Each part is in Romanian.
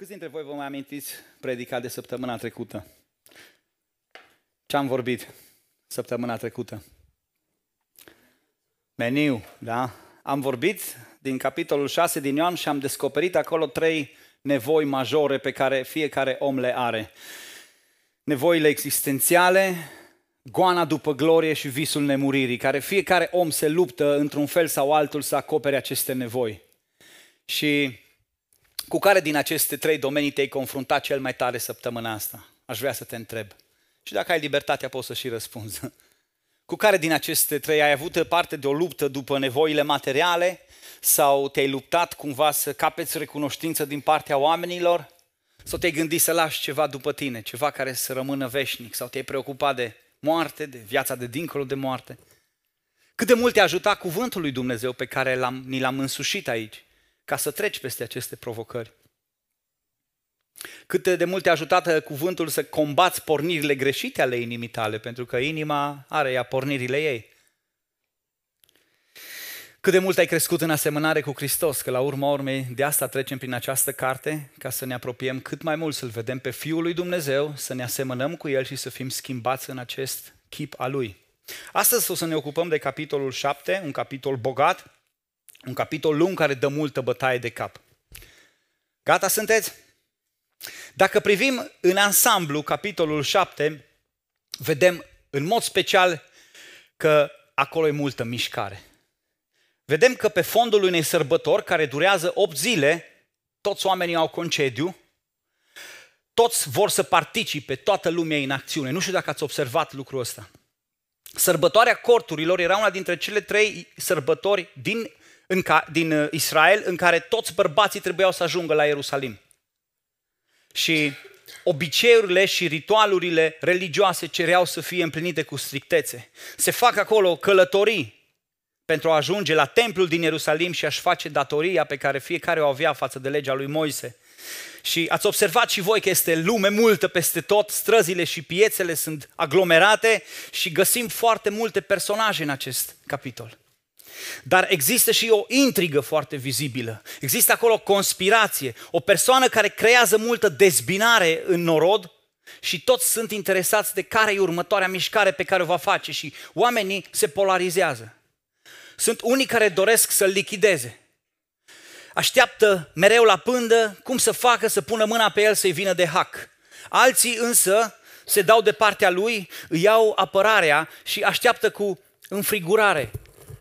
Câți dintre voi vă mai amintiți predica de săptămâna trecută? Ce am vorbit săptămâna trecută? Meniu, da? Am vorbit din capitolul 6 din Ioan și am descoperit acolo trei nevoi majore pe care fiecare om le are. Nevoile existențiale, goana după glorie și visul nemuririi, care fiecare om se luptă într-un fel sau altul să acopere aceste nevoi. Și cu care din aceste trei domenii te-ai confruntat cel mai tare săptămâna asta? Aș vrea să te întreb. Și dacă ai libertatea, poți să și răspunzi. Cu care din aceste trei ai avut parte de o luptă după nevoile materiale sau te-ai luptat cumva să capeți recunoștință din partea oamenilor? Sau te-ai gândit să lași ceva după tine, ceva care să rămână veșnic? Sau te-ai preocupat de moarte, de viața de dincolo de moarte? Cât de mult te-a ajutat cuvântul lui Dumnezeu pe care l-am, ni l-am însușit aici? Ca să treci peste aceste provocări. Cât de mult te-a ajutat cuvântul să combați pornirile greșite ale inimii tale, pentru că inima are ea pornirile ei. Cât de mult ai crescut în asemănare cu Hristos, că la urma urmei de asta trecem prin această carte, ca să ne apropiem cât mai mult, să-L vedem pe Fiul lui Dumnezeu, să ne asemănăm cu El și să fim schimbați în acest chip al Lui. Astăzi o să ne ocupăm de capitolul 7, un capitol bogat, un capitol lung care dă multă bătaie de cap. Gata sunteți? Dacă privim în ansamblu capitolul 7, vedem în mod special că acolo e multă mișcare. Vedem că pe fondul unei sărbători care durează 8 zile, toți oamenii au concediu, toți vor să participe, toată lumea e în acțiune. Nu știu dacă ați observat lucrul ăsta. Sărbătoarea corturilor era una dintre cele trei sărbători din în ca, din uh, Israel în care toți bărbații trebuiau să ajungă la Ierusalim. Și obiceiurile și ritualurile religioase cereau să fie împlinite cu strictețe. Se fac acolo călătorii pentru a ajunge la templul din Ierusalim și a-și face datoria pe care fiecare o avea față de legea lui Moise. Și ați observat și voi că este lume multă peste tot, străzile și piețele sunt aglomerate și găsim foarte multe personaje în acest capitol. Dar există și o intrigă foarte vizibilă. Există acolo o conspirație, o persoană care creează multă dezbinare în norod și toți sunt interesați de care e următoarea mișcare pe care o va face și oamenii se polarizează. Sunt unii care doresc să-l lichideze. Așteaptă mereu la pândă cum să facă să pună mâna pe el să-i vină de hac. Alții însă se dau de partea lui, îi iau apărarea și așteaptă cu înfrigurare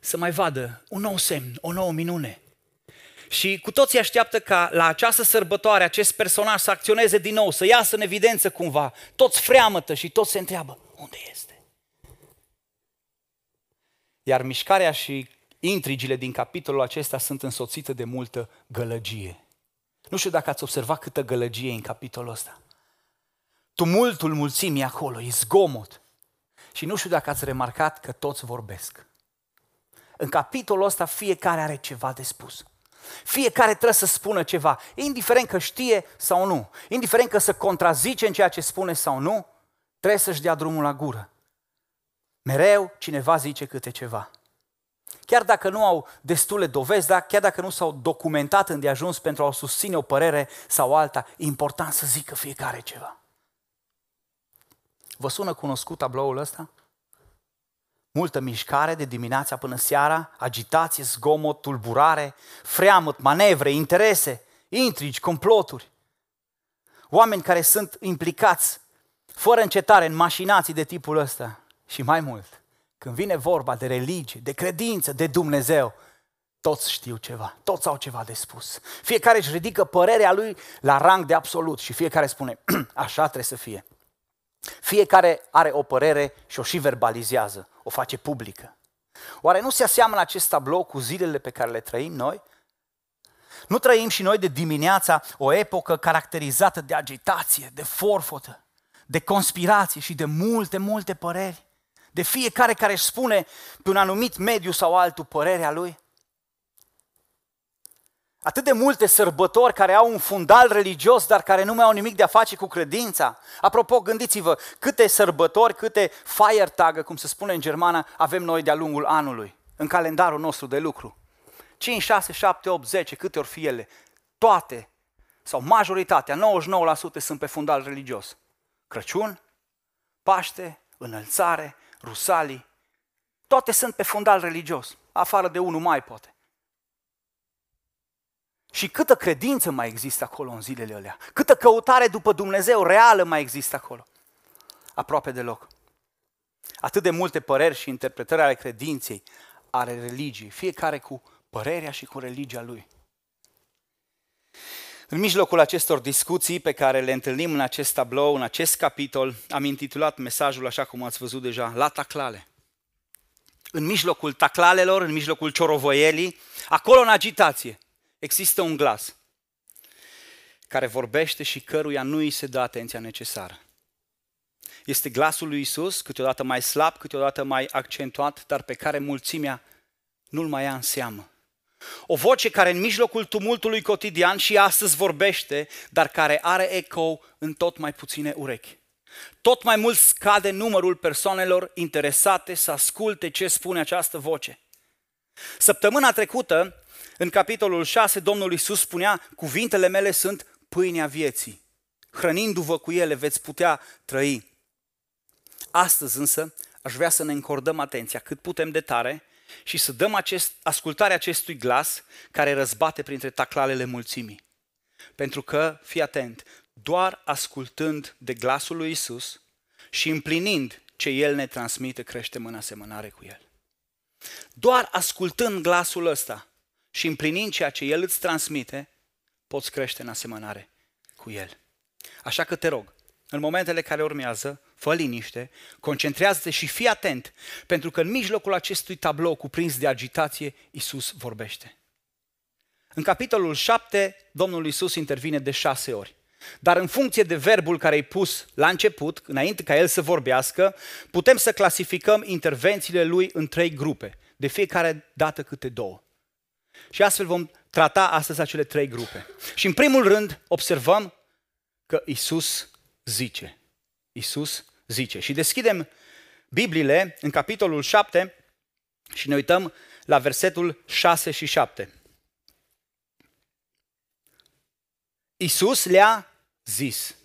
să mai vadă un nou semn, o nouă minune. Și cu toții așteaptă ca la această sărbătoare acest personaj să acționeze din nou, să iasă în evidență cumva. Toți freamătă și toți se întreabă, unde este? Iar mișcarea și intrigile din capitolul acesta sunt însoțite de multă gălăgie. Nu știu dacă ați observat câtă gălăgie în capitolul ăsta. Tumultul mulțimii acolo, e zgomot. Și nu știu dacă ați remarcat că toți vorbesc. În capitolul ăsta fiecare are ceva de spus. Fiecare trebuie să spună ceva, indiferent că știe sau nu, indiferent că să contrazice în ceea ce spune sau nu, trebuie să-și dea drumul la gură. Mereu cineva zice câte ceva. Chiar dacă nu au destule dovezi, dar chiar dacă nu s-au documentat îndeajuns pentru a susține o părere sau alta, e important să zică fiecare ceva. Vă sună cunoscut tabloul ăsta? Multă mișcare de dimineața până seara, agitație, zgomot, tulburare, freamăt, manevre, interese, intrigi, comploturi. Oameni care sunt implicați fără încetare în mașinații de tipul ăsta. Și mai mult, când vine vorba de religie, de credință, de Dumnezeu, toți știu ceva, toți au ceva de spus. Fiecare își ridică părerea lui la rang de absolut și fiecare spune, așa trebuie să fie. Fiecare are o părere și o și verbalizează, o face publică. Oare nu se aseamănă acest tablou cu zilele pe care le trăim noi? Nu trăim și noi de dimineața o epocă caracterizată de agitație, de forfotă, de conspirație și de multe, multe păreri? De fiecare care își spune pe un anumit mediu sau altul părerea lui? Atât de multe sărbători care au un fundal religios, dar care nu mai au nimic de a face cu credința. Apropo, gândiți-vă câte sărbători, câte Feiertage, cum se spune în germană, avem noi de-a lungul anului, în calendarul nostru de lucru. 5, 6, 7, 8, 10, câte ori fi ele. Toate sau majoritatea, 99% sunt pe fundal religios. Crăciun, Paște, Înălțare, Rusalii, toate sunt pe fundal religios, afară de unul mai poate. Și câtă credință mai există acolo în zilele alea? Câtă căutare după Dumnezeu reală mai există acolo? Aproape deloc. Atât de multe păreri și interpretări ale credinței, are religie, fiecare cu părerea și cu religia lui. În mijlocul acestor discuții pe care le întâlnim în acest tablou, în acest capitol, am intitulat mesajul, așa cum ați văzut deja, La taclale. În mijlocul taclalelor, în mijlocul ciorovăielii, acolo în agitație, există un glas care vorbește și căruia nu îi se dă atenția necesară. Este glasul lui Isus, câteodată mai slab, câteodată mai accentuat, dar pe care mulțimea nu-l mai ia în seamă. O voce care în mijlocul tumultului cotidian și astăzi vorbește, dar care are ecou în tot mai puține urechi. Tot mai mult scade numărul persoanelor interesate să asculte ce spune această voce. Săptămâna trecută, în capitolul 6, Domnul Iisus spunea, cuvintele mele sunt pâinea vieții. Hrănindu-vă cu ele veți putea trăi. Astăzi însă aș vrea să ne încordăm atenția cât putem de tare și să dăm acest, ascultarea acestui glas care răzbate printre taclalele mulțimii. Pentru că, fii atent, doar ascultând de glasul lui Isus și împlinind ce El ne transmite, creștem în asemănare cu El. Doar ascultând glasul ăsta și împlinind ceea ce El îți transmite, poți crește în asemănare cu El. Așa că te rog, în momentele care urmează, fă liniște, concentrează-te și fii atent, pentru că în mijlocul acestui tablou cuprins de agitație, Isus vorbește. În capitolul 7, Domnul Isus intervine de șase ori. Dar în funcție de verbul care e pus la început, înainte ca el să vorbească, putem să clasificăm intervențiile lui în trei grupe, de fiecare dată câte două. Și astfel vom trata astăzi acele trei grupe. Și în primul rând observăm că Isus zice. Isus zice. Și deschidem Bibliile în capitolul 7 și ne uităm la versetul 6 și 7. Isus le-a zis,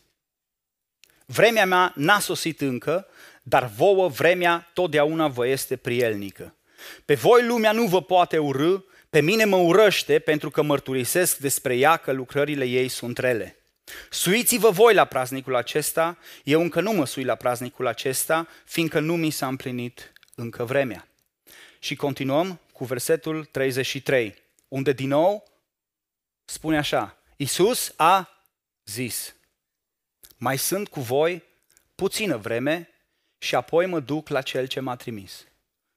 vremea mea n-a sosit încă, dar vouă vremea totdeauna vă este prielnică. Pe voi lumea nu vă poate urâ, pe mine mă urăște pentru că mărturisesc despre ea că lucrările ei sunt rele. Suiți-vă voi la praznicul acesta, eu încă nu mă sui la praznicul acesta, fiindcă nu mi s-a împlinit încă vremea. Și continuăm cu versetul 33, unde din nou spune așa, Iisus a zis, mai sunt cu voi puțină vreme și apoi mă duc la cel ce m-a trimis.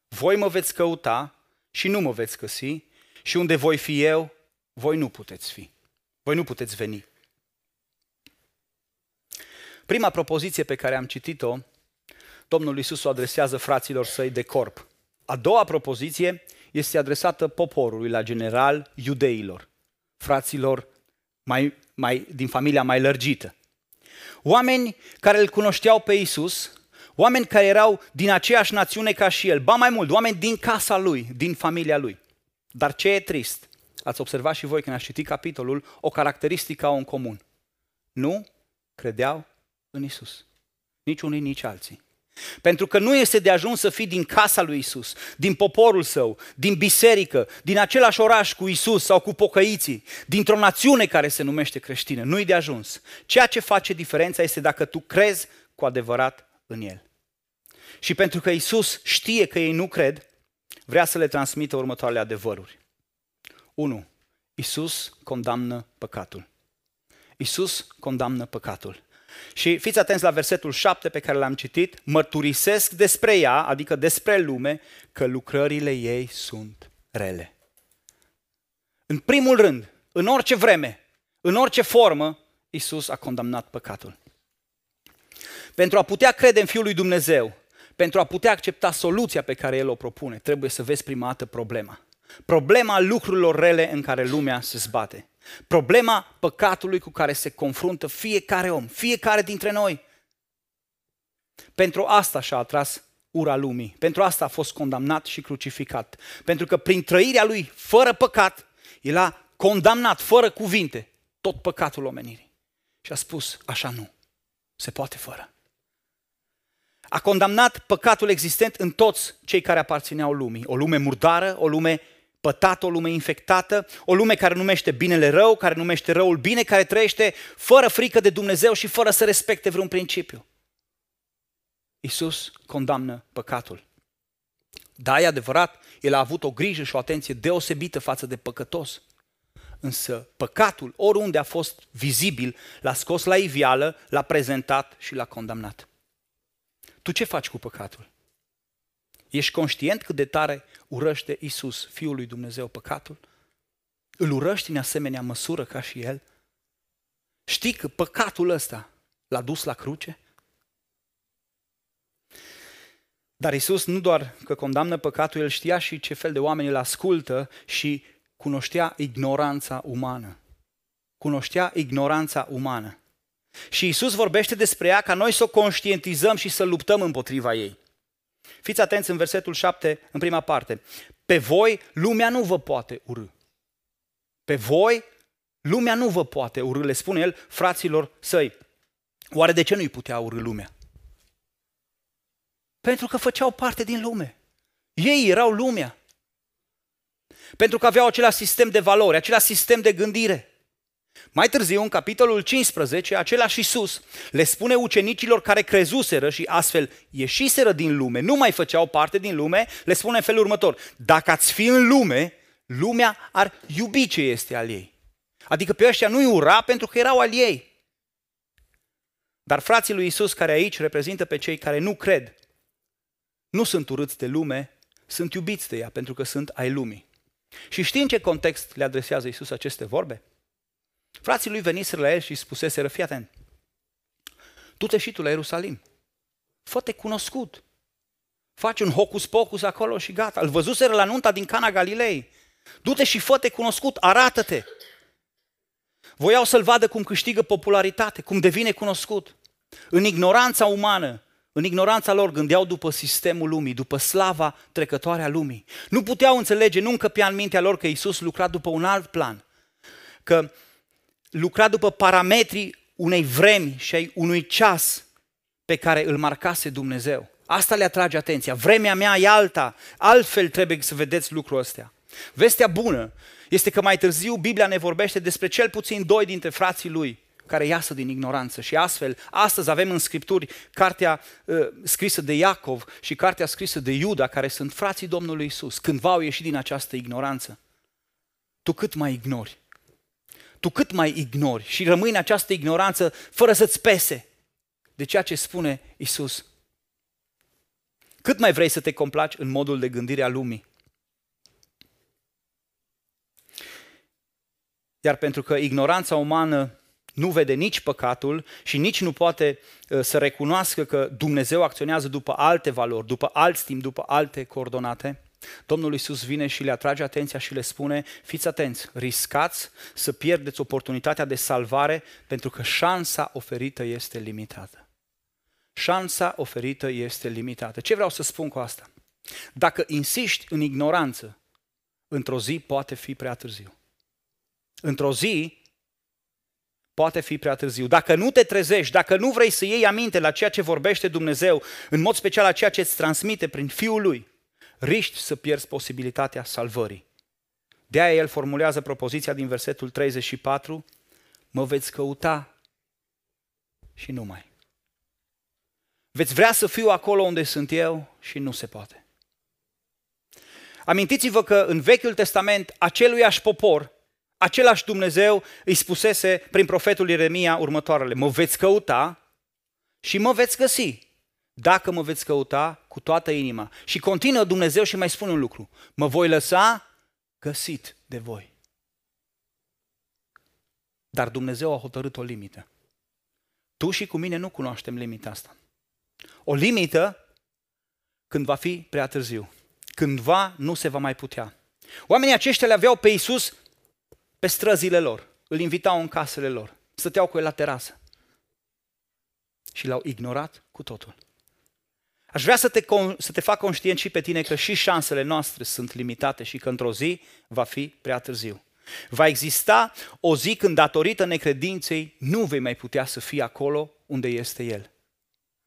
Voi mă veți căuta și nu mă veți găsi și unde voi fi eu, voi nu puteți fi. Voi nu puteți veni. Prima propoziție pe care am citit-o, Domnul Isus o adresează fraților săi de corp. A doua propoziție este adresată poporului, la general, iudeilor, fraților mai, mai, din familia mai lărgită. Oameni care îl cunoșteau pe Isus, oameni care erau din aceeași națiune ca și el, ba mai mult, oameni din casa lui, din familia lui. Dar ce e trist, ați observat și voi când ați citit capitolul, o caracteristică au în comun. Nu credeau în Isus. Nici unii, nici alții. Pentru că nu este de ajuns să fii din casa lui Isus, din poporul său, din biserică, din același oraș cu Isus sau cu pocăiții, dintr-o națiune care se numește creștină. Nu-i de ajuns. Ceea ce face diferența este dacă tu crezi cu adevărat în El. Și pentru că Isus știe că ei nu cred, vrea să le transmită următoarele adevăruri. 1. Isus condamnă păcatul. Isus condamnă păcatul. Și fiți atenți la versetul 7 pe care l-am citit, mărturisesc despre ea, adică despre lume, că lucrările ei sunt rele. În primul rând, în orice vreme, în orice formă, Isus a condamnat păcatul. Pentru a putea crede în Fiul lui Dumnezeu, pentru a putea accepta soluția pe care El o propune, trebuie să vezi prima dată problema. Problema lucrurilor rele în care lumea se zbate. Problema păcatului cu care se confruntă fiecare om, fiecare dintre noi. Pentru asta și-a atras ura lumii. Pentru asta a fost condamnat și crucificat. Pentru că prin trăirea lui fără păcat, el a condamnat fără cuvinte tot păcatul omenirii. Și a spus, așa nu, se poate fără. A condamnat păcatul existent în toți cei care aparțineau lumii. O lume murdară, o lume pătată, o lume infectată, o lume care numește binele rău, care numește răul bine, care trăiește fără frică de Dumnezeu și fără să respecte vreun principiu. Isus condamnă păcatul. Da, e adevărat, el a avut o grijă și o atenție deosebită față de păcătos. Însă păcatul, oriunde a fost vizibil, l-a scos la ivială, l-a prezentat și l-a condamnat. Tu ce faci cu păcatul? Ești conștient cât de tare urăște Isus, Fiul lui Dumnezeu, păcatul? Îl urăști în asemenea măsură ca și El? Știi că păcatul ăsta l-a dus la cruce? Dar Isus nu doar că condamnă păcatul, El știa și ce fel de oameni îl ascultă și cunoștea ignoranța umană. Cunoștea ignoranța umană. Și Isus vorbește despre ea ca noi să o conștientizăm și să luptăm împotriva ei. Fiți atenți în versetul 7, în prima parte. Pe voi lumea nu vă poate urâ. Pe voi lumea nu vă poate urâ, le spune el fraților săi. Oare de ce nu-i putea urâ lumea? Pentru că făceau parte din lume. Ei erau lumea. Pentru că aveau același sistem de valori, același sistem de gândire. Mai târziu, în capitolul 15, același Iisus le spune ucenicilor care crezuseră și astfel ieșiseră din lume, nu mai făceau parte din lume, le spune în felul următor, dacă ați fi în lume, lumea ar iubi ce este al ei. Adică pe ăștia nu-i ura pentru că erau al ei. Dar frații lui Isus care aici reprezintă pe cei care nu cred, nu sunt urâți de lume, sunt iubiți de ea pentru că sunt ai lumii. Și știi în ce context le adresează Isus aceste vorbe? Frații lui veniseră la el și spuseseră, fii atent, tu te și tu la Ierusalim, fă-te cunoscut, faci un hocus-pocus acolo și gata. Îl văzuseră la nunta din Cana Galilei. Du-te și fă-te cunoscut, arată-te. Voiau să-l vadă cum câștigă popularitate, cum devine cunoscut. În ignoranța umană, în ignoranța lor gândeau după sistemul lumii, după slava trecătoare a lumii. Nu puteau înțelege, nu încăpea în mintea lor că Isus lucra după un alt plan. Că lucra după parametrii unei vremi și ai unui ceas pe care îl marcase Dumnezeu. Asta le atrage atenția. Vremea mea e alta. Altfel trebuie să vedeți lucrul ăsta. Vestea bună este că mai târziu Biblia ne vorbește despre cel puțin doi dintre frații lui care iasă din ignoranță. Și astfel, astăzi avem în Scripturi cartea uh, scrisă de Iacov și cartea scrisă de Iuda, care sunt frații Domnului Isus, cândva au ieșit din această ignoranță. Tu cât mai ignori? Tu cât mai ignori și rămâi în această ignoranță fără să-ți pese de ceea ce spune Isus? Cât mai vrei să te complaci în modul de gândire a lumii? Iar pentru că ignoranța umană nu vede nici păcatul și nici nu poate uh, să recunoască că Dumnezeu acționează după alte valori, după alt timp, după alte coordonate, Domnul Iisus vine și le atrage atenția și le spune, fiți atenți, riscați să pierdeți oportunitatea de salvare pentru că șansa oferită este limitată. Șansa oferită este limitată. Ce vreau să spun cu asta? Dacă insiști în ignoranță, într-o zi poate fi prea târziu. Într-o zi poate fi prea târziu. Dacă nu te trezești, dacă nu vrei să iei aminte la ceea ce vorbește Dumnezeu, în mod special la ceea ce îți transmite prin Fiul Lui, riști să pierzi posibilitatea salvării. De aia el formulează propoziția din versetul 34, mă veți căuta și nu mai. Veți vrea să fiu acolo unde sunt eu și nu se poate. Amintiți-vă că în Vechiul Testament aceluiași popor același Dumnezeu îi spusese prin profetul Ieremia următoarele, mă veți căuta și mă veți găsi, dacă mă veți căuta cu toată inima. Și continuă Dumnezeu și mai spune un lucru, mă voi lăsa găsit de voi. Dar Dumnezeu a hotărât o limită. Tu și cu mine nu cunoaștem limita asta. O limită când va fi prea târziu. Cândva nu se va mai putea. Oamenii aceștia le aveau pe Iisus pe străzile lor, îl invitau în casele lor, stăteau cu el la terasă și l-au ignorat cu totul. Aș vrea să te, să te fac conștient și pe tine că și șansele noastre sunt limitate și că într-o zi va fi prea târziu. Va exista o zi când, datorită necredinței, nu vei mai putea să fii acolo unde este El.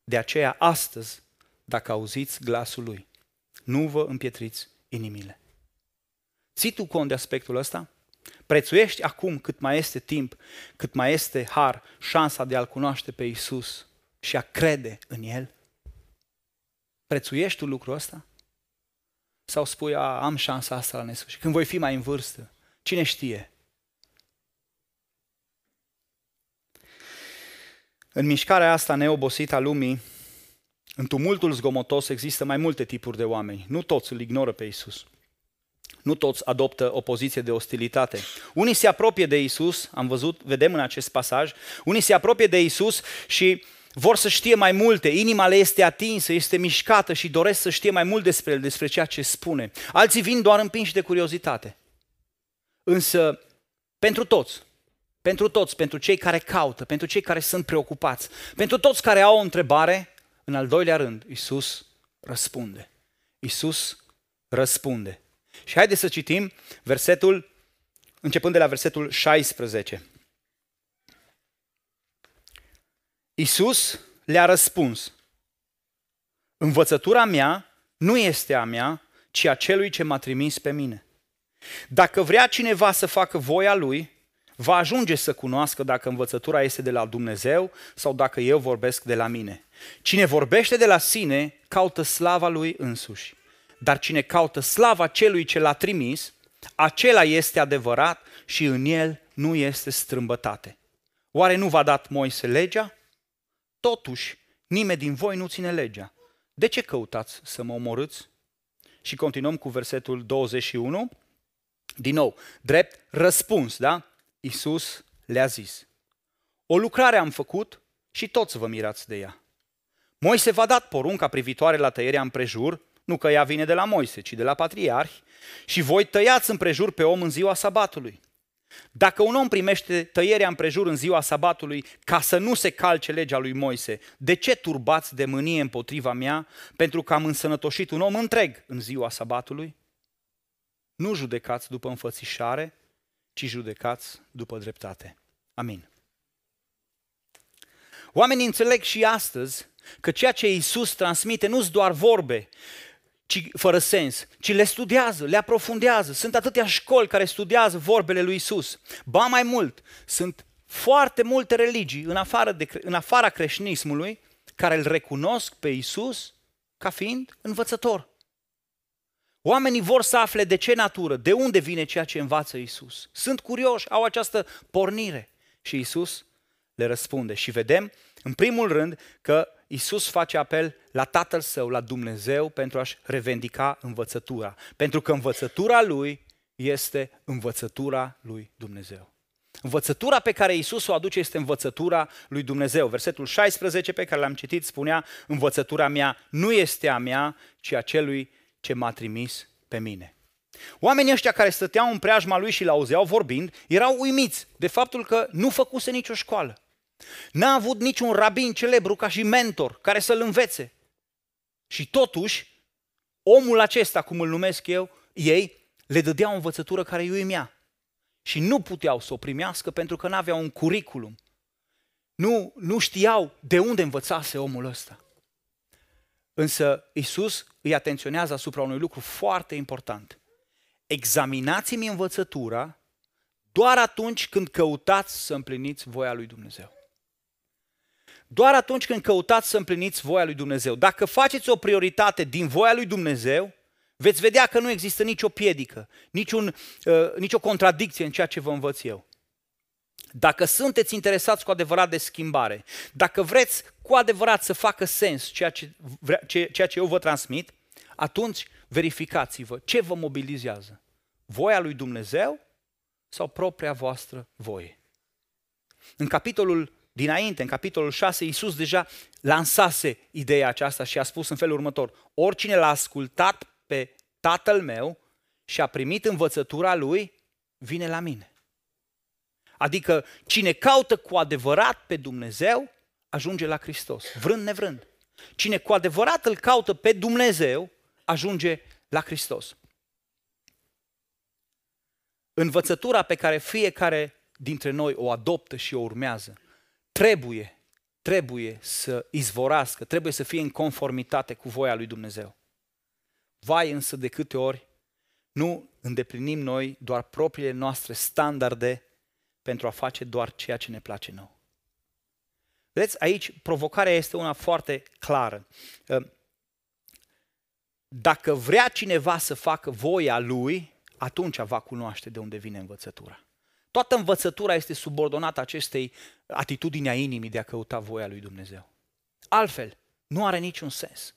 De aceea, astăzi, dacă auziți glasul Lui, nu vă împietriți inimile. Ții tu cont de aspectul ăsta? Prețuiești acum cât mai este timp, cât mai este har, șansa de a-L cunoaște pe Isus și a crede în El? Prețuiești tu lucrul ăsta? Sau spui, a, am șansa asta la nesfârșit, când voi fi mai în vârstă? Cine știe? În mișcarea asta neobosită a lumii, în tumultul zgomotos există mai multe tipuri de oameni. Nu toți îl ignoră pe Isus. Nu toți adoptă o poziție de ostilitate. Unii se apropie de Isus, am văzut, vedem în acest pasaj, unii se apropie de Isus și vor să știe mai multe, inima le este atinsă, este mișcată și doresc să știe mai mult despre el, despre ceea ce spune. Alții vin doar împinși de curiozitate. Însă, pentru toți, pentru toți, pentru cei care caută, pentru cei care sunt preocupați, pentru toți care au o întrebare, în al doilea rând, Isus răspunde. Isus răspunde. Și haideți să citim versetul, începând de la versetul 16. Isus le-a răspuns, învățătura mea nu este a mea, ci a celui ce m-a trimis pe mine. Dacă vrea cineva să facă voia lui, va ajunge să cunoască dacă învățătura este de la Dumnezeu sau dacă eu vorbesc de la mine. Cine vorbește de la sine, caută slava lui însuși. Dar cine caută slava celui ce l-a trimis, acela este adevărat și în el nu este strâmbătate. Oare nu v-a dat Moise legea? Totuși, nimeni din voi nu ține legea. De ce căutați să mă omorâți? Și continuăm cu versetul 21. Din nou, drept răspuns, da? Iisus le-a zis. O lucrare am făcut și toți vă mirați de ea. Moise v-a dat porunca privitoare la tăierea împrejur, nu că ea vine de la Moise, ci de la patriarhi, și voi tăiați împrejur pe om în ziua sabatului. Dacă un om primește tăierea împrejur în ziua sabatului ca să nu se calce legea lui Moise, de ce turbați de mânie împotriva mea pentru că am însănătoșit un om întreg în ziua sabatului? Nu judecați după înfățișare, ci judecați după dreptate. Amin. Oamenii înțeleg și astăzi că ceea ce Iisus transmite nu sunt doar vorbe, ci fără sens, ci le studiază, le aprofundează. Sunt atâtea școli care studiază vorbele lui Isus. Ba mai mult, sunt foarte multe religii în, afară de, în afara creștinismului care îl recunosc pe Isus ca fiind învățător. Oamenii vor să afle de ce natură, de unde vine ceea ce învață Isus. Sunt curioși, au această pornire. Și Isus le răspunde. Și vedem, în primul rând, că Isus face apel la Tatăl Său, la Dumnezeu, pentru a-și revendica învățătura. Pentru că învățătura Lui este învățătura lui Dumnezeu. Învățătura pe care Isus o aduce este învățătura lui Dumnezeu. Versetul 16 pe care l-am citit spunea, învățătura mea nu este a mea, ci a celui ce m-a trimis pe mine. Oamenii ăștia care stăteau în preajma lui și l-auzeau vorbind, erau uimiți de faptul că nu făcuse nicio școală. N-a avut niciun rabin celebru ca și mentor care să-l învețe. Și totuși, omul acesta, cum îl numesc eu, ei le dădea o învățătură care îi uimea. Și nu puteau să o primească pentru că n-aveau un curriculum. Nu, nu știau de unde învățase omul ăsta. Însă Isus îi atenționează asupra unui lucru foarte important. Examinați-mi învățătura doar atunci când căutați să împliniți voia lui Dumnezeu. Doar atunci când căutați să împliniți voia lui Dumnezeu. Dacă faceți o prioritate din voia lui Dumnezeu, veți vedea că nu există nicio piedică, niciun, uh, nicio contradicție în ceea ce vă învăț eu. Dacă sunteți interesați cu adevărat de schimbare, dacă vreți cu adevărat să facă sens ceea ce, vre, ce, ceea ce eu vă transmit, atunci verificați-vă ce vă mobilizează. Voia lui Dumnezeu sau propria voastră voie. În capitolul dinainte, în capitolul 6, Iisus deja lansase ideea aceasta și a spus în felul următor, oricine l-a ascultat pe tatăl meu și a primit învățătura lui, vine la mine. Adică cine caută cu adevărat pe Dumnezeu, ajunge la Hristos, vrând nevrând. Cine cu adevărat îl caută pe Dumnezeu, ajunge la Hristos. învățătura pe care fiecare dintre noi o adoptă și o urmează, trebuie, trebuie să izvorască, trebuie să fie în conformitate cu voia lui Dumnezeu. Vai însă de câte ori nu îndeplinim noi doar propriile noastre standarde pentru a face doar ceea ce ne place nou. Vedeți, aici provocarea este una foarte clară. Dacă vrea cineva să facă voia lui, atunci va cunoaște de unde vine învățătura. Toată învățătura este subordonată acestei atitudini a inimii de a căuta voia lui Dumnezeu. Altfel, nu are niciun sens.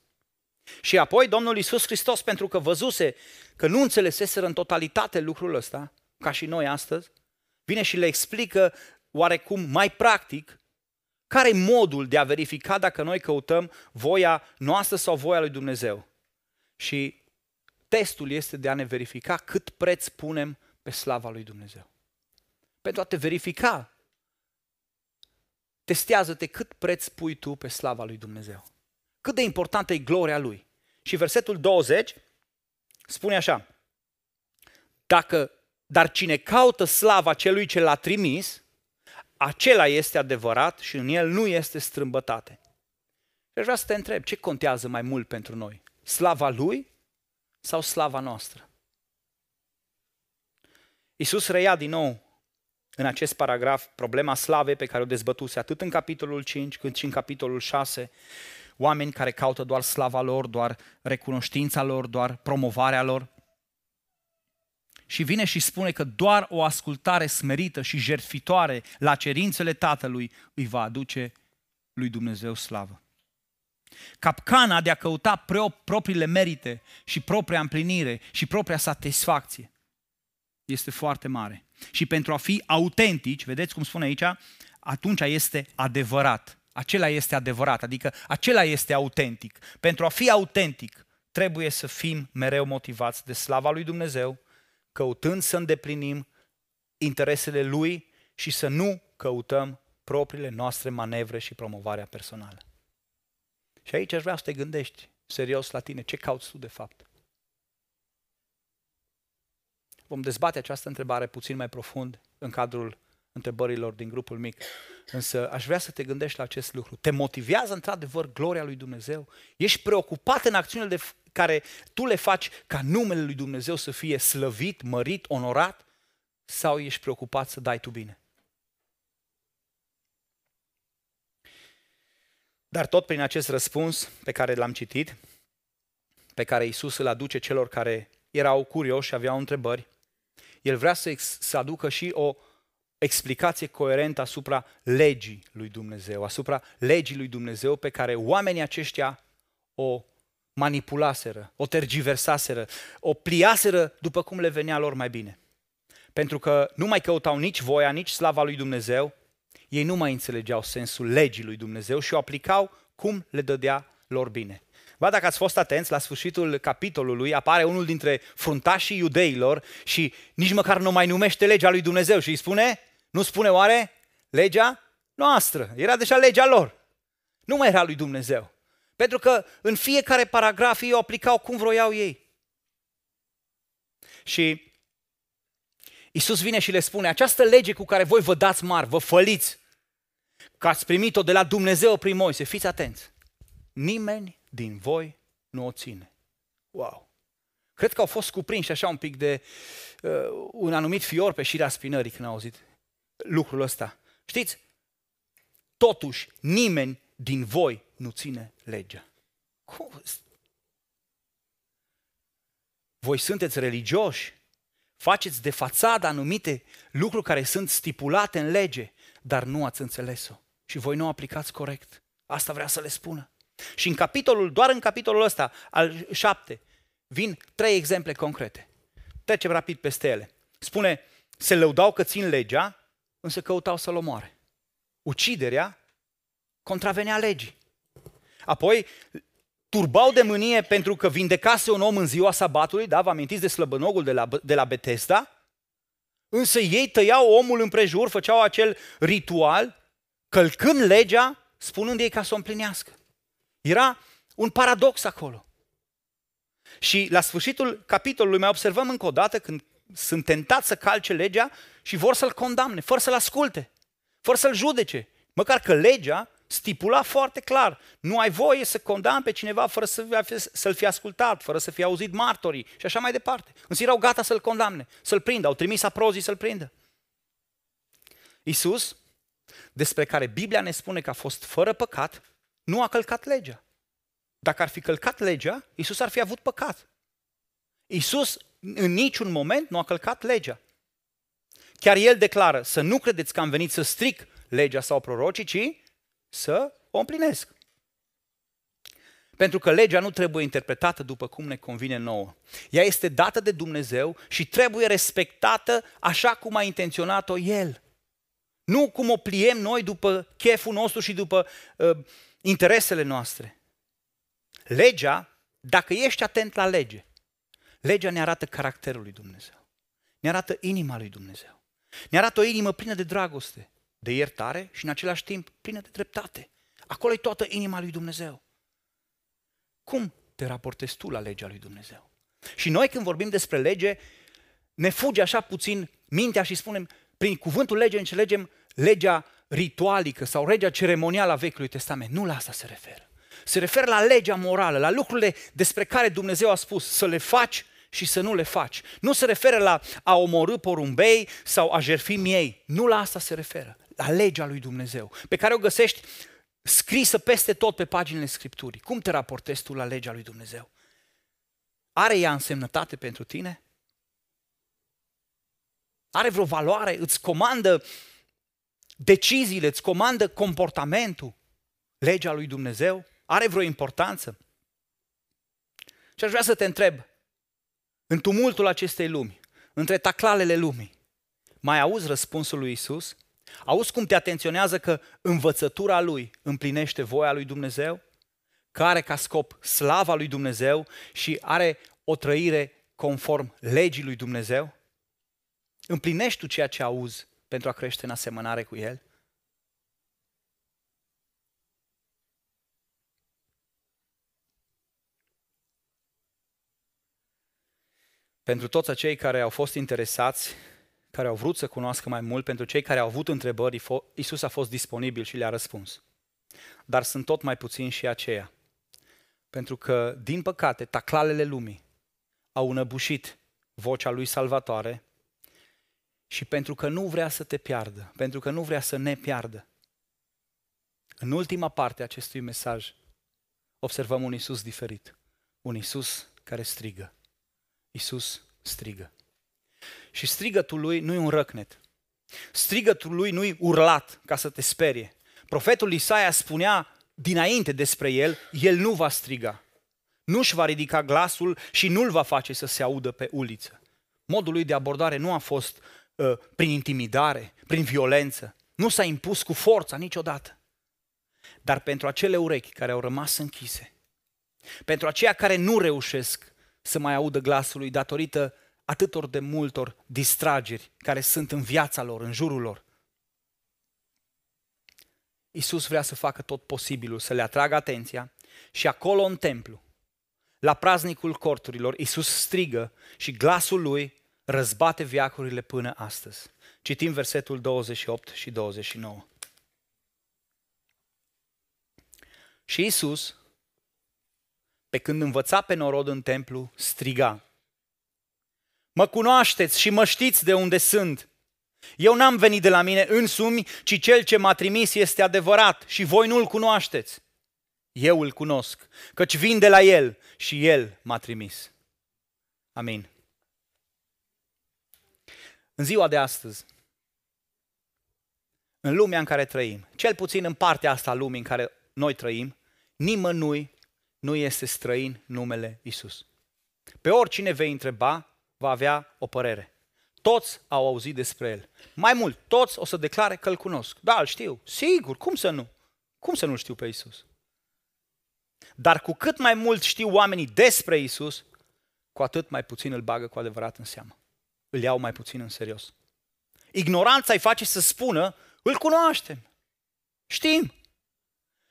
Și apoi Domnul Iisus Hristos, pentru că văzuse că nu înțeleseseră în totalitate lucrul ăsta, ca și noi astăzi, vine și le explică oarecum mai practic care e modul de a verifica dacă noi căutăm voia noastră sau voia lui Dumnezeu. Și testul este de a ne verifica cât preț punem pe slava lui Dumnezeu. Pentru a te verifica, testează-te cât preț pui tu pe slava lui Dumnezeu. Cât de importantă e gloria lui. Și versetul 20 spune așa, dacă, dar cine caută slava celui ce l-a trimis, acela este adevărat și în el nu este strâmbătate. Și aș vrea să te întreb, ce contează mai mult pentru noi? Slava lui sau slava noastră? Iisus reia din nou în acest paragraf problema slavei pe care o dezbătuse atât în capitolul 5 cât și în capitolul 6 oameni care caută doar slava lor, doar recunoștința lor, doar promovarea lor. Și vine și spune că doar o ascultare smerită și jertfitoare la cerințele Tatălui îi va aduce lui Dumnezeu slavă. Capcana de a căuta propriile merite și propria împlinire și propria satisfacție este foarte mare. Și pentru a fi autentici, vedeți cum spune aici, atunci este adevărat. Acela este adevărat, adică acela este autentic. Pentru a fi autentic, trebuie să fim mereu motivați de slava lui Dumnezeu, căutând să îndeplinim interesele Lui și să nu căutăm propriile noastre manevre și promovarea personală. Și aici aș vrea să te gândești serios la tine, ce cauți tu de fapt? Vom dezbate această întrebare puțin mai profund în cadrul întrebărilor din grupul mic. Însă aș vrea să te gândești la acest lucru. Te motivează într-adevăr gloria lui Dumnezeu? Ești preocupat în acțiunile de care tu le faci ca numele lui Dumnezeu să fie slăvit, mărit, onorat? Sau ești preocupat să dai tu bine? Dar tot prin acest răspuns pe care l-am citit, pe care Isus îl aduce celor care erau curioși și aveau întrebări, el vrea să, să aducă și o explicație coerentă asupra legii lui Dumnezeu, asupra legii lui Dumnezeu pe care oamenii aceștia o manipulaseră, o tergiversaseră, o pliaseră după cum le venea lor mai bine. Pentru că nu mai căutau nici voia, nici slava lui Dumnezeu, ei nu mai înțelegeau sensul legii lui Dumnezeu și o aplicau cum le dădea lor bine. Ba, dacă ați fost atenți, la sfârșitul capitolului apare unul dintre fruntașii iudeilor și nici măcar nu mai numește legea lui Dumnezeu și îi spune, nu spune oare legea noastră, era deja legea lor. Nu mai era lui Dumnezeu. Pentru că în fiecare paragraf ei o aplicau cum vroiau ei. Și Isus vine și le spune, această lege cu care voi vă dați mari, vă făliți, că ați primit-o de la Dumnezeu prin Moise, fiți atenți. Nimeni din voi nu o ține. Wow! Cred că au fost cuprinși așa un pic de uh, un anumit fior pe șirea spinării când au auzit lucrul ăsta. Știți? Totuși, nimeni din voi nu ține legea. Cum? Voi sunteți religioși, faceți de fațadă anumite lucruri care sunt stipulate în lege, dar nu ați înțeles-o și voi nu o aplicați corect. Asta vrea să le spună. Și în capitolul, doar în capitolul ăsta, al șapte, vin trei exemple concrete. Trecem rapid peste ele. Spune, se lăudau că țin legea, însă căutau să-l omoare. Uciderea contravenea legii. Apoi, turbau de mânie pentru că vindecase un om în ziua sabatului, da, vă amintiți de slăbănogul de la, de la Betesda? Însă ei tăiau omul împrejur, făceau acel ritual, călcând legea, spunând ei ca să o împlinească. Era un paradox acolo. Și la sfârșitul capitolului mai observăm încă o dată, când sunt tentați să calce legea și vor să-l condamne, fără să-l asculte, fără să-l judece. Măcar că legea stipula foarte clar, nu ai voie să condamni pe cineva fără să, să-l fi ascultat, fără să fi auzit martorii și așa mai departe. Însă erau gata să-l condamne, să-l prindă, au trimis aprozii să-l prindă. Iisus, despre care Biblia ne spune că a fost fără păcat, nu a călcat legea. Dacă ar fi călcat legea, Iisus ar fi avut păcat. Iisus în niciun moment nu a călcat legea. Chiar el declară să nu credeți că am venit să stric legea sau prorocii, ci să o împlinesc. Pentru că legea nu trebuie interpretată după cum ne convine nouă. Ea este dată de Dumnezeu și trebuie respectată așa cum a intenționat-o El. Nu cum o pliem noi după cheful nostru și după uh, interesele noastre. Legea, dacă ești atent la lege, legea ne arată caracterul lui Dumnezeu. Ne arată inima lui Dumnezeu. Ne arată o inimă plină de dragoste, de iertare și în același timp plină de dreptate. Acolo e toată inima lui Dumnezeu. Cum te raportezi tu la legea lui Dumnezeu? Și noi când vorbim despre lege, ne fuge așa puțin mintea și spunem, prin cuvântul lege înțelegem legea ritualică sau legea ceremonială a Vechiului Testament. Nu la asta se referă. Se referă la legea morală, la lucrurile despre care Dumnezeu a spus să le faci și să nu le faci. Nu se referă la a omorâ porumbei sau a jerfi miei. Nu la asta se referă. La legea lui Dumnezeu, pe care o găsești scrisă peste tot pe paginile Scripturii. Cum te raportezi tu la legea lui Dumnezeu? Are ea însemnătate pentru tine? Are vreo valoare? Îți comandă deciziile, îți comandă comportamentul? Legea lui Dumnezeu? Are vreo importanță? Și aș vrea să te întreb, în tumultul acestei lumi, între taclalele lumii, mai auzi răspunsul lui Isus? Auzi cum te atenționează că învățătura lui împlinește voia lui Dumnezeu? Că are ca scop slava lui Dumnezeu și are o trăire conform legii lui Dumnezeu? Împlinești tu ceea ce auzi pentru a crește în asemănare cu El? Pentru toți acei care au fost interesați, care au vrut să cunoască mai mult, pentru cei care au avut întrebări, Isus a fost disponibil și le-a răspuns. Dar sunt tot mai puțini și aceia. Pentru că, din păcate, taclalele lumii au înăbușit vocea lui salvatoare și pentru că nu vrea să te piardă, pentru că nu vrea să ne piardă. În ultima parte a acestui mesaj observăm un Isus diferit, un Isus care strigă. Isus strigă. Și strigătul lui nu e un răcnet. Strigătul lui nu e urlat ca să te sperie. Profetul Isaia spunea dinainte despre el, el nu va striga. Nu-și va ridica glasul și nu-l va face să se audă pe uliță. Modul lui de abordare nu a fost uh, prin intimidare, prin violență. Nu s-a impus cu forța niciodată. Dar pentru acele urechi care au rămas închise, pentru aceia care nu reușesc să mai audă glasul lui datorită atâtor de multor distrageri care sunt în viața lor, în jurul lor. Iisus vrea să facă tot posibilul să le atragă atenția și acolo în templu, la praznicul corturilor, Iisus strigă și glasul lui răzbate viacurile până astăzi. Citim versetul 28 și 29. Și Iisus, pe când învăța pe norod în templu, striga. Mă cunoașteți și mă știți de unde sunt. Eu n-am venit de la mine însumi, ci cel ce m-a trimis este adevărat și voi nu-l cunoașteți. Eu îl cunosc, căci vin de la el și el m-a trimis. Amin. În ziua de astăzi, în lumea în care trăim, cel puțin în partea asta a lumii în care noi trăim, nimănui nu este străin numele Isus. Pe oricine vei întreba, va avea o părere. Toți au auzit despre el. Mai mult, toți o să declare că îl cunosc. Da, îl știu. Sigur, cum să nu? Cum să nu știu pe Isus? Dar cu cât mai mult știu oamenii despre Isus, cu atât mai puțin îl bagă cu adevărat în seamă. Îl iau mai puțin în serios. Ignoranța îi face să spună, îl cunoaștem. Știm.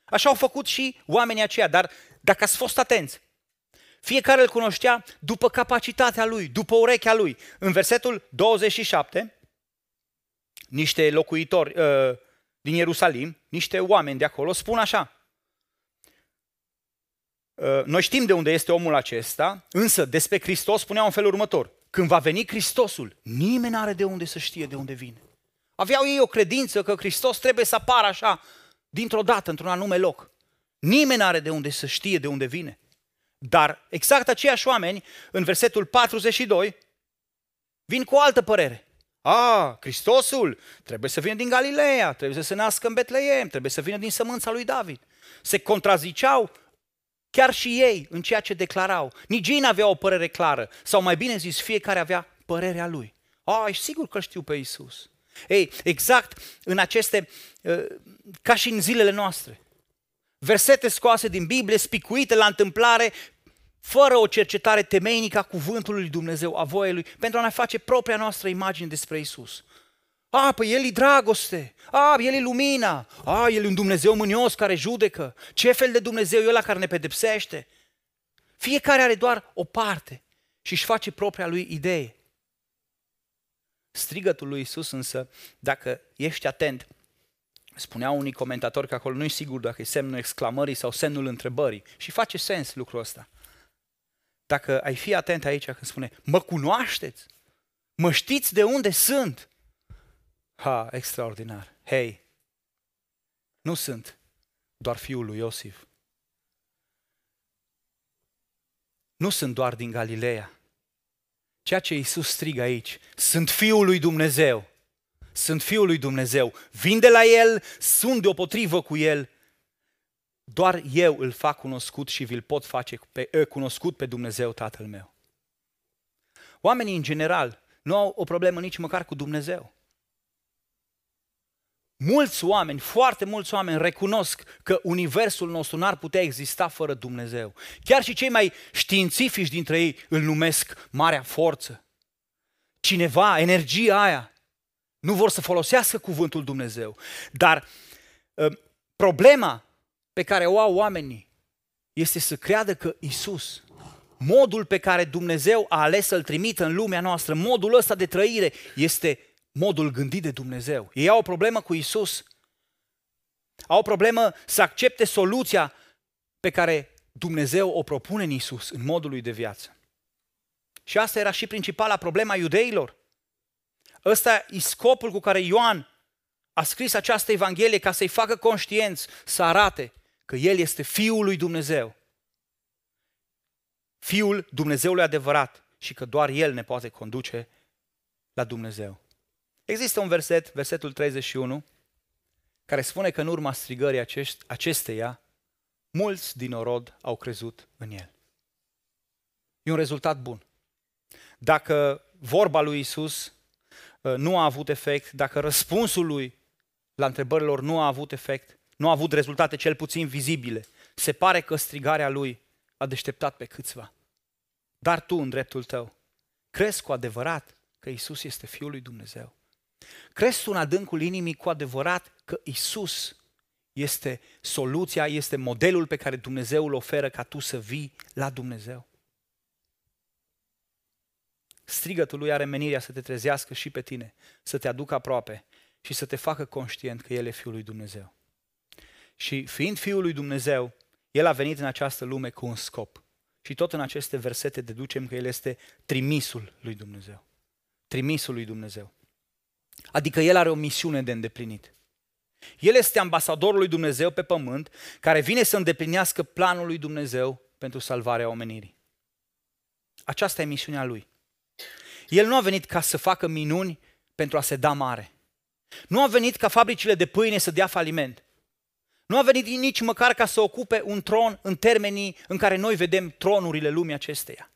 Așa au făcut și oamenii aceia, dar dacă ați fost atenți, Fiecare îl cunoștea după capacitatea lui, după urechea lui. În versetul 27, niște locuitori uh, din Ierusalim, niște oameni de acolo, spun așa. Uh, noi știm de unde este omul acesta, însă despre Hristos spuneau în felul următor. Când va veni Hristosul, nimeni nu are de unde să știe de unde vine. Aveau ei o credință că Hristos trebuie să apară așa, dintr-o dată, într-un anume loc. Nimeni nu are de unde să știe de unde vine. Dar exact aceiași oameni, în versetul 42, vin cu o altă părere. A, Hristosul trebuie să vină din Galileea, trebuie să se nască în Betleem, trebuie să vină din sămânța lui David. Se contraziceau chiar și ei în ceea ce declarau. Nici ei n-aveau o părere clară, sau mai bine zis, fiecare avea părerea lui. A, e sigur că știu pe Isus. Ei, exact în aceste, uh, ca și în zilele noastre, versete scoase din Biblie, spicuite la întâmplare, fără o cercetare temeinică a cuvântului lui Dumnezeu, a voiei lui, pentru a ne face propria noastră imagine despre Isus. A, păi El e dragoste, a, El e lumina, a, El e un Dumnezeu mânios care judecă, ce fel de Dumnezeu e ăla care ne pedepsește? Fiecare are doar o parte și își face propria lui idee. Strigătul lui Isus însă, dacă ești atent, spunea unii comentatori că acolo nu e sigur dacă e semnul exclamării sau semnul întrebării și face sens lucrul ăsta. Dacă ai fi atent aici când spune, mă cunoașteți? Mă știți de unde sunt? Ha, extraordinar. Hei, nu sunt doar fiul lui Iosif. Nu sunt doar din Galileea. Ceea ce Iisus strigă aici, sunt Fiul lui Dumnezeu. Sunt Fiul lui Dumnezeu. Vin de la El, sunt deopotrivă cu El. Doar eu îl fac cunoscut și vi-l pot face pe, ă, cunoscut pe Dumnezeu Tatăl meu. Oamenii, în general, nu au o problemă nici măcar cu Dumnezeu. Mulți oameni, foarte mulți oameni recunosc că universul nostru n-ar putea exista fără Dumnezeu. Chiar și cei mai științifici dintre ei îl numesc marea forță. Cineva, energia aia, nu vor să folosească cuvântul Dumnezeu. Dar uh, problema pe care o au oamenii este să creadă că Isus, modul pe care Dumnezeu a ales să-L trimită în lumea noastră, modul ăsta de trăire, este modul gândit de Dumnezeu. Ei au o problemă cu Isus. Au o problemă să accepte soluția pe care Dumnezeu o propune în Isus, în modul lui de viață. Și asta era și principala problema iudeilor. Ăsta e scopul cu care Ioan a scris această Evanghelie ca să-i facă conștienți, să arate că El este Fiul lui Dumnezeu. Fiul Dumnezeului adevărat și că doar El ne poate conduce la Dumnezeu. Există un verset, versetul 31, care spune că în urma strigării acesteia, mulți din orod au crezut în el. E un rezultat bun. Dacă vorba lui Isus uh, nu a avut efect, dacă răspunsul lui la întrebărilor nu a avut efect, nu a avut rezultate cel puțin vizibile, se pare că strigarea lui a deșteptat pe câțiva. Dar tu, în dreptul tău, crezi cu adevărat că Isus este Fiul lui Dumnezeu? Crezi tu în adâncul inimii cu adevărat că Isus este soluția, este modelul pe care Dumnezeu îl oferă ca tu să vii la Dumnezeu? Strigătul lui are menirea să te trezească și pe tine, să te aducă aproape și să te facă conștient că El e Fiul lui Dumnezeu. Și fiind Fiul lui Dumnezeu, El a venit în această lume cu un scop. Și tot în aceste versete deducem că El este trimisul lui Dumnezeu. Trimisul lui Dumnezeu. Adică el are o misiune de îndeplinit. El este ambasadorul lui Dumnezeu pe pământ, care vine să îndeplinească planul lui Dumnezeu pentru salvarea omenirii. Aceasta e misiunea lui. El nu a venit ca să facă minuni pentru a se da mare. Nu a venit ca fabricile de pâine să dea faliment. Nu a venit nici măcar ca să ocupe un tron în termenii în care noi vedem tronurile lumii acesteia.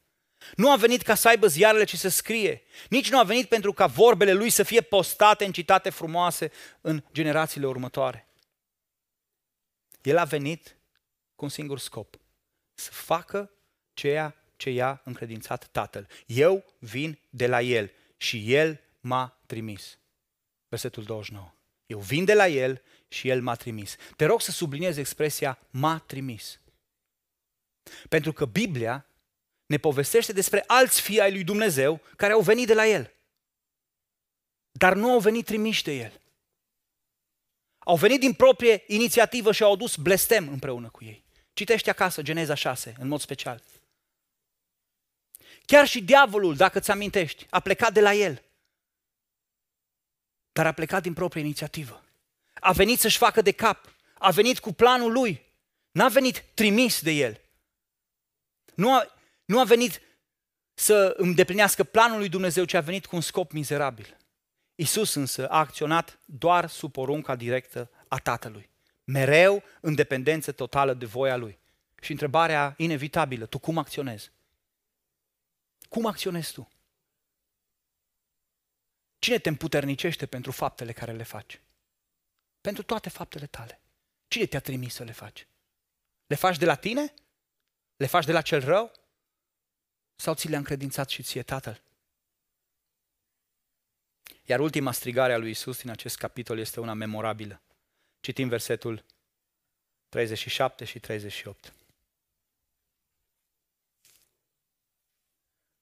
Nu a venit ca să aibă ziarele ce să scrie. Nici nu a venit pentru ca vorbele lui să fie postate în citate frumoase în generațiile următoare. El a venit cu un singur scop. Să facă ceea ce i-a încredințat Tatăl. Eu vin de la El și El m-a trimis. Versetul 29. Eu vin de la El și El m-a trimis. Te rog să subliniezi expresia m-a trimis. Pentru că Biblia ne povestește despre alți fii ai lui Dumnezeu care au venit de la El. Dar nu au venit trimiși de El. Au venit din proprie inițiativă și au adus blestem împreună cu ei. Citește acasă Geneza 6, în mod special. Chiar și diavolul, dacă ți amintești, a plecat de la el. Dar a plecat din proprie inițiativă. A venit să-și facă de cap. A venit cu planul lui. N-a venit trimis de el. Nu a, nu a venit să îndeplinească planul lui Dumnezeu, ci a venit cu un scop mizerabil. Isus însă a acționat doar sub porunca directă a Tatălui. Mereu în dependență totală de voia Lui. Și întrebarea inevitabilă, tu cum acționezi? Cum acționezi tu? Cine te împuternicește pentru faptele care le faci? Pentru toate faptele tale. Cine te-a trimis să le faci? Le faci de la tine? Le faci de la cel rău? Sau ți le-a încredințat și ție Tatăl? Iar ultima strigare a lui Isus din acest capitol este una memorabilă. Citim versetul 37 și 38.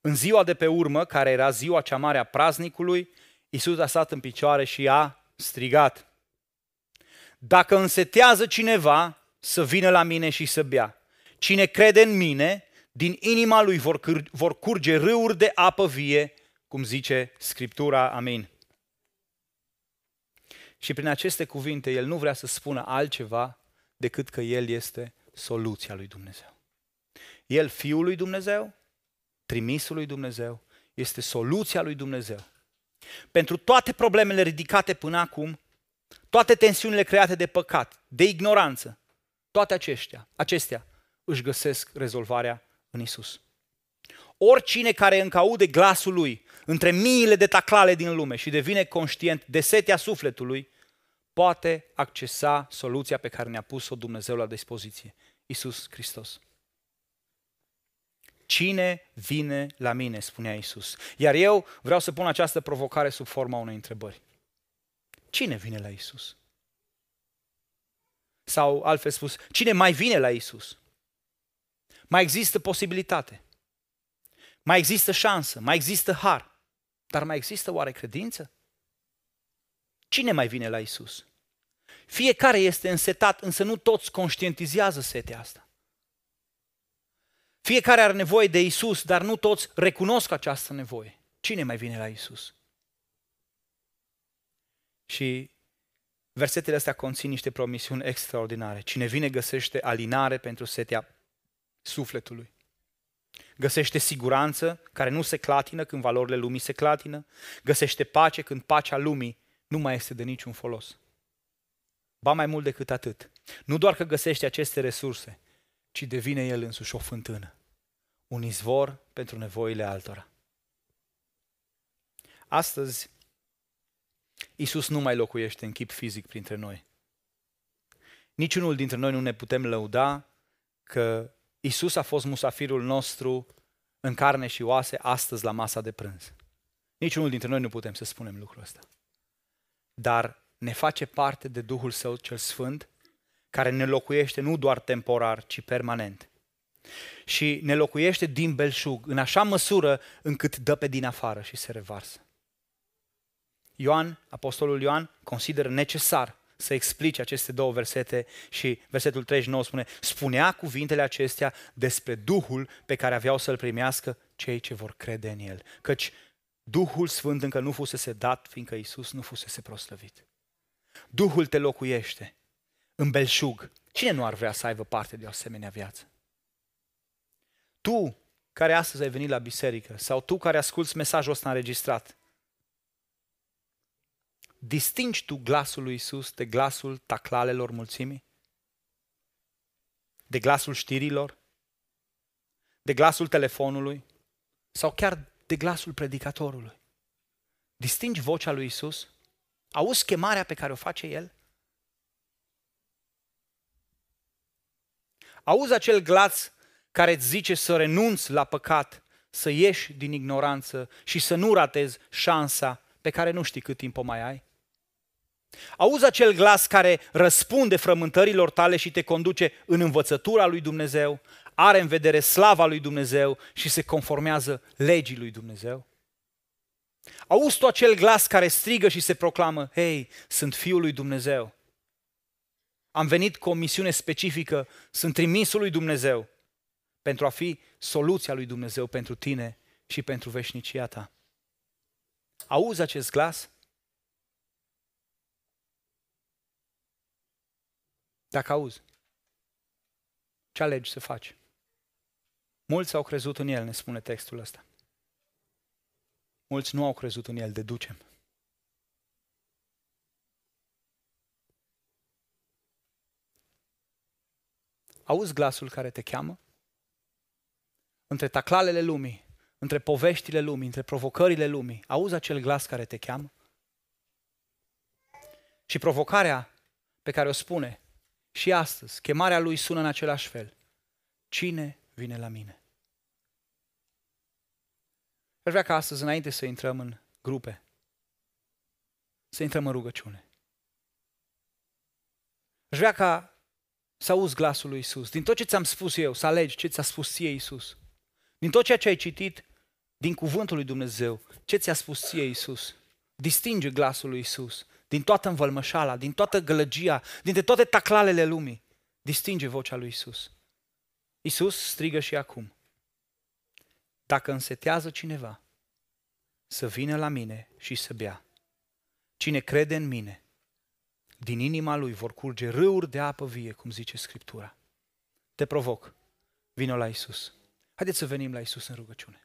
În ziua de pe urmă, care era ziua cea mare a praznicului, Isus a stat în picioare și a strigat. Dacă însetează cineva, să vină la mine și să bea. Cine crede în mine, din inima lui vor, cur- vor curge râuri de apă vie, cum zice Scriptura. Amin. Și prin aceste cuvinte, el nu vrea să spună altceva decât că el este soluția lui Dumnezeu. El, Fiul lui Dumnezeu, trimisul lui Dumnezeu, este soluția lui Dumnezeu. Pentru toate problemele ridicate până acum, toate tensiunile create de păcat, de ignoranță, toate aceștia, acestea își găsesc rezolvarea în Isus. Oricine care încă aude glasul lui între miile de taclale din lume și devine conștient de setea sufletului, poate accesa soluția pe care ne-a pus-o Dumnezeu la dispoziție, Isus Hristos. Cine vine la mine, spunea Isus. Iar eu vreau să pun această provocare sub forma unei întrebări. Cine vine la Isus? Sau altfel spus, cine mai vine la Isus? Mai există posibilitate. Mai există șansă, mai există har. Dar mai există oare credință? Cine mai vine la Isus? Fiecare este însetat, însă nu toți conștientizează setea asta. Fiecare are nevoie de Isus, dar nu toți recunosc această nevoie. Cine mai vine la Isus? Și versetele astea conțin niște promisiuni extraordinare. Cine vine găsește alinare pentru setea sufletului. Găsește siguranță care nu se clatină când valorile lumii se clatină. Găsește pace când pacea lumii nu mai este de niciun folos. Ba mai mult decât atât. Nu doar că găsește aceste resurse, ci devine el însuși o fântână. Un izvor pentru nevoile altora. Astăzi, Isus nu mai locuiește în chip fizic printre noi. Niciunul dintre noi nu ne putem lăuda că Isus a fost musafirul nostru în carne și oase astăzi la masa de prânz. Niciunul dintre noi nu putem să spunem lucrul ăsta. Dar ne face parte de Duhul Său cel Sfânt, care ne locuiește nu doar temporar, ci permanent. Și ne locuiește din belșug, în așa măsură încât dă pe din afară și se revarsă. Ioan, apostolul Ioan, consideră necesar să explice aceste două versete și versetul 39 spune spunea cuvintele acestea despre Duhul pe care aveau să-l primească cei ce vor crede în el. Căci Duhul Sfânt încă nu fusese dat, fiindcă Isus nu fusese proslăvit. Duhul te locuiește în belșug. Cine nu ar vrea să aibă parte de o asemenea viață? Tu care astăzi ai venit la biserică sau tu care asculți mesajul ăsta înregistrat, distingi tu glasul lui Isus de glasul taclalelor mulțimii? De glasul știrilor? De glasul telefonului? Sau chiar de glasul predicatorului? Distingi vocea lui Isus? Auzi chemarea pe care o face El? Auzi acel glas care îți zice să renunți la păcat, să ieși din ignoranță și să nu ratezi șansa pe care nu știi cât timp o mai ai? Auzi acel glas care răspunde frământărilor tale și te conduce în învățătura lui Dumnezeu, are în vedere slava lui Dumnezeu și se conformează legii lui Dumnezeu? Auzi tu acel glas care strigă și se proclamă, hei, sunt Fiul lui Dumnezeu. Am venit cu o misiune specifică, sunt trimisul lui Dumnezeu pentru a fi soluția lui Dumnezeu pentru tine și pentru veșnicia ta. Auzi acest glas? Dacă auzi, ce alegi să faci? Mulți au crezut în el, ne spune textul ăsta. Mulți nu au crezut în el, deducem. Auzi glasul care te cheamă? Între taclalele lumii, între poveștile lumii, între provocările lumii, auzi acel glas care te cheamă? Și provocarea pe care o spune și astăzi, chemarea lui sună în același fel. Cine vine la mine? Aș vrea ca astăzi, înainte să intrăm în grupe, să intrăm în rugăciune. Aș vrea ca să auzi glasul lui Isus. Din tot ce ți-am spus eu, să alegi ce ți-a spus ție Isus. Din tot ceea ce ai citit din cuvântul lui Dumnezeu, ce ți-a spus ție Isus. Distinge glasul lui Isus. Din toată învălmășala, din toată gălăgia, dintre toate taclalele lumii. Distinge vocea lui Isus. Isus strigă și acum. Dacă însetează cineva, să vină la mine și să bea. Cine crede în mine, din inima lui vor curge râuri de apă vie, cum zice Scriptura. Te provoc, vină la Isus. Haideți să venim la Isus în rugăciune.